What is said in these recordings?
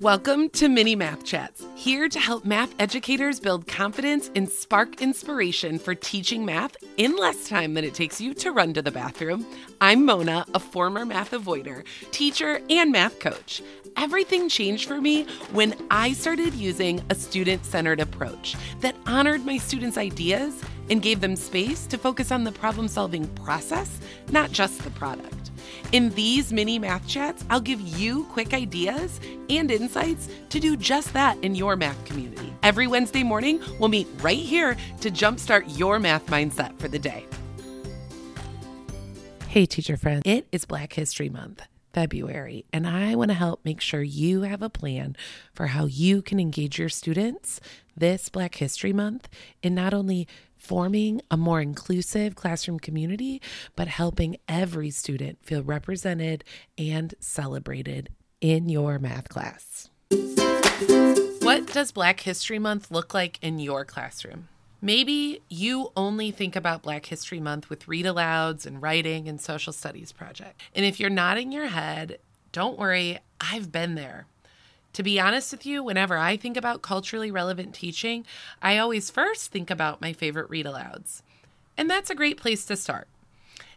Welcome to Mini Math Chats, here to help math educators build confidence and spark inspiration for teaching math in less time than it takes you to run to the bathroom. I'm Mona, a former math avoider, teacher, and math coach. Everything changed for me when I started using a student centered approach that honored my students' ideas and gave them space to focus on the problem solving process, not just the product. In these mini math chats, I'll give you quick ideas and insights to do just that in your math community. Every Wednesday morning, we'll meet right here to jumpstart your math mindset for the day. Hey, teacher friends, it is Black History Month. February, and I want to help make sure you have a plan for how you can engage your students this Black History Month in not only forming a more inclusive classroom community, but helping every student feel represented and celebrated in your math class. What does Black History Month look like in your classroom? Maybe you only think about Black History Month with read alouds and writing and social studies project. And if you're nodding your head, don't worry, I've been there. To be honest with you, whenever I think about culturally relevant teaching, I always first think about my favorite read alouds. And that's a great place to start.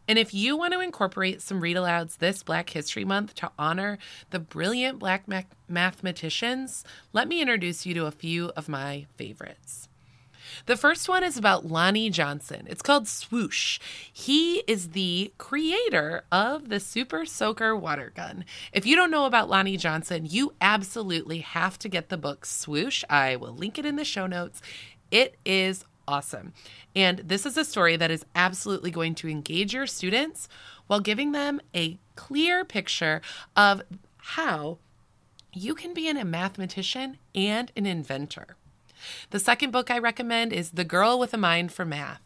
And if you want to incorporate some read alouds this Black History Month to honor the brilliant Black mathematicians, let me introduce you to a few of my favorites. The first one is about Lonnie Johnson. It's called Swoosh. He is the creator of the Super Soaker water gun. If you don't know about Lonnie Johnson, you absolutely have to get the book Swoosh. I will link it in the show notes. It is awesome. And this is a story that is absolutely going to engage your students while giving them a clear picture of how you can be a mathematician and an inventor. The second book I recommend is The Girl with a Mind for Math.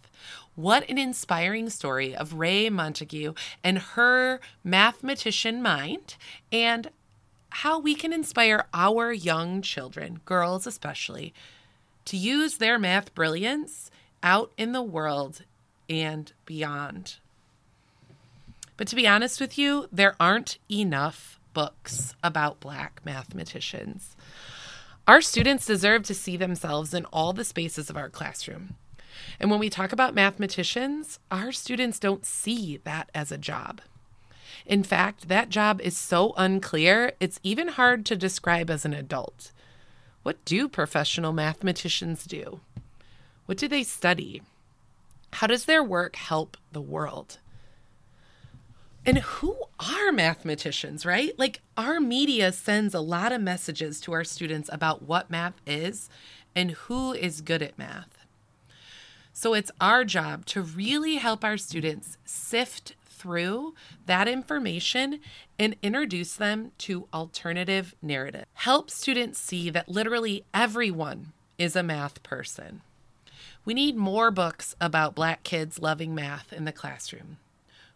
What an inspiring story of Raye Montague and her mathematician mind, and how we can inspire our young children, girls especially, to use their math brilliance out in the world and beyond. But to be honest with you, there aren't enough books about black mathematicians. Our students deserve to see themselves in all the spaces of our classroom. And when we talk about mathematicians, our students don't see that as a job. In fact, that job is so unclear, it's even hard to describe as an adult. What do professional mathematicians do? What do they study? How does their work help the world? And who are mathematicians, right? Like our media sends a lot of messages to our students about what math is and who is good at math. So it's our job to really help our students sift through that information and introduce them to alternative narrative. Help students see that literally everyone is a math person. We need more books about black kids loving math in the classroom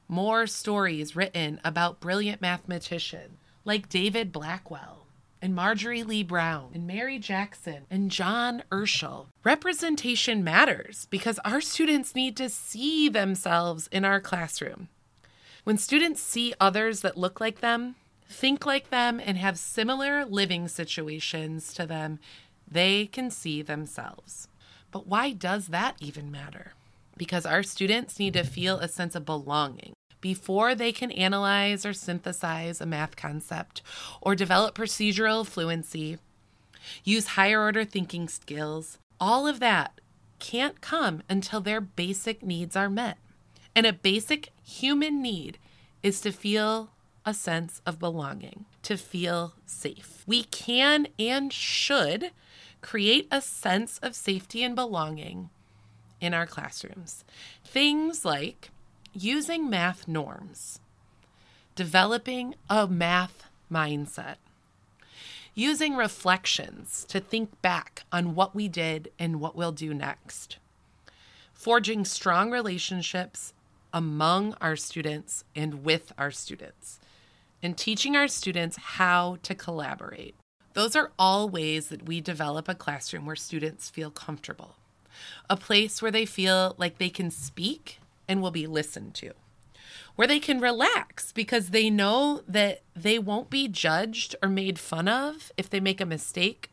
more stories written about brilliant mathematicians like David Blackwell and Marjorie Lee Browne and Mary Jackson and John Urschel. Representation matters because our students need to see themselves in our classroom. When students see others that look like them, think like them, and have similar living situations to them, they can see themselves. But why does that even matter? Because our students need to feel a sense of belonging before they can analyze or synthesize a math concept or develop procedural fluency, use higher order thinking skills. All of that can't come until their basic needs are met. And a basic human need is to feel a sense of belonging, to feel safe. We can and should create a sense of safety and belonging in our classrooms. Things like using math norms, developing a math mindset, using reflections to think back on what we did and what we'll do next, forging strong relationships among our students and with our students, and teaching our students how to collaborate. Those are all ways that we develop a classroom where students feel comfortable, a place where they feel like they can speak and will be listened to. where they can relax because they know that they won't be judged or made fun of if they make a mistake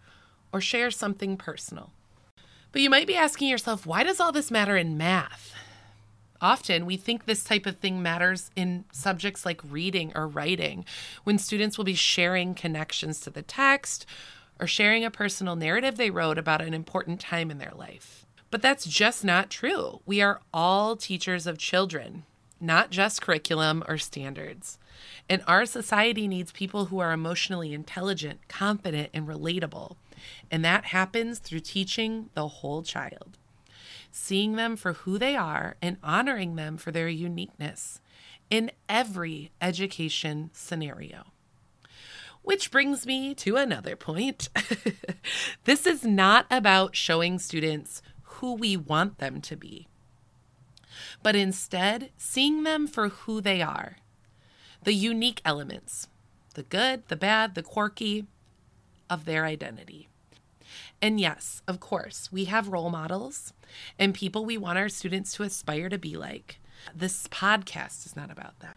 or share something personal. But you might be asking yourself, why does all this matter in math? Often we think this type of thing matters in subjects like reading or writing, when students will be sharing connections to the text or sharing a personal narrative they wrote about an important time in their life. But that's just not true. We are all teachers of children, not just curriculum or standards. And our society needs people who are emotionally intelligent, confident, and relatable. And that happens through teaching the whole child, seeing them for who they are and honoring them for their uniqueness in every education scenario. Which brings me to another point. this is not about showing students who we want them to be, but instead seeing them for who they are the unique elements, the good, the bad, the quirky of their identity. And yes, of course, we have role models and people we want our students to aspire to be like. This podcast is not about that.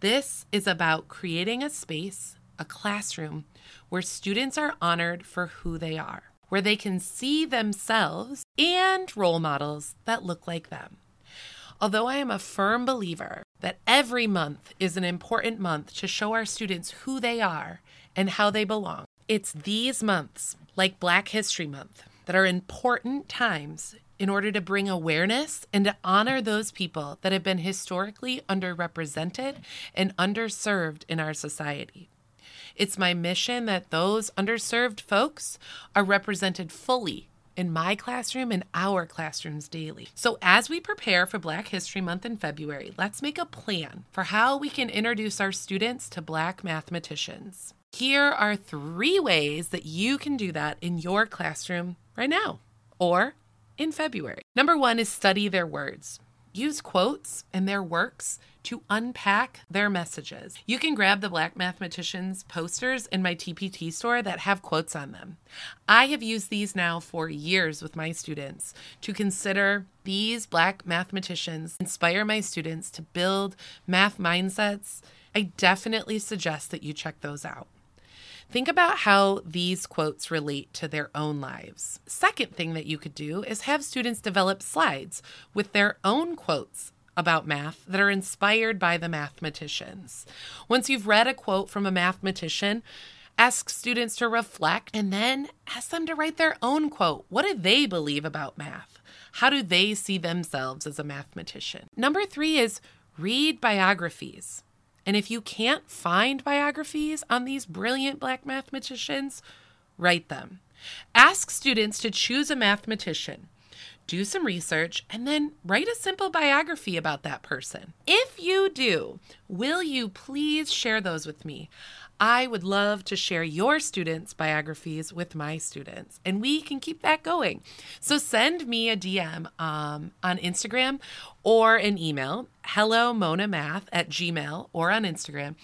This is about creating a space, a classroom, where students are honored for who they are, where they can see themselves and role models that look like them. Although I am a firm believer that every month is an important month to show our students who they are and how they belong, it's these months, like Black History Month, that are important times in order to bring awareness and to honor those people that have been historically underrepresented and underserved in our society. It's my mission that those underserved folks are represented fully in my classroom and our classrooms daily. So, as we prepare for Black History Month in February, let's make a plan for how we can introduce our students to Black mathematicians. Here are three ways that you can do that in your classroom right now or in February. Number one is study their words. Use quotes and their works to unpack their messages. You can grab the Black Mathematicians posters in my TPT store that have quotes on them. I have used these now for years with my students to consider these Black mathematicians inspire my students to build math mindsets. I definitely suggest that you check those out. Think about how these quotes relate to their own lives. Second thing that you could do is have students develop slides with their own quotes about math that are inspired by the mathematicians. Once you've read a quote from a mathematician, ask students to reflect and then ask them to write their own quote. What do they believe about math? How do they see themselves as a mathematician? Number three is read biographies. And if you can't find biographies on these brilliant black mathematicians, write them. Ask students to choose a mathematician, do some research, and then write a simple biography about that person. If you do, will you please share those with me? I would love to share your students' biographies with my students, and we can keep that going. So send me a DM um, on Instagram or an email, hello mona math at gmail or on Instagram,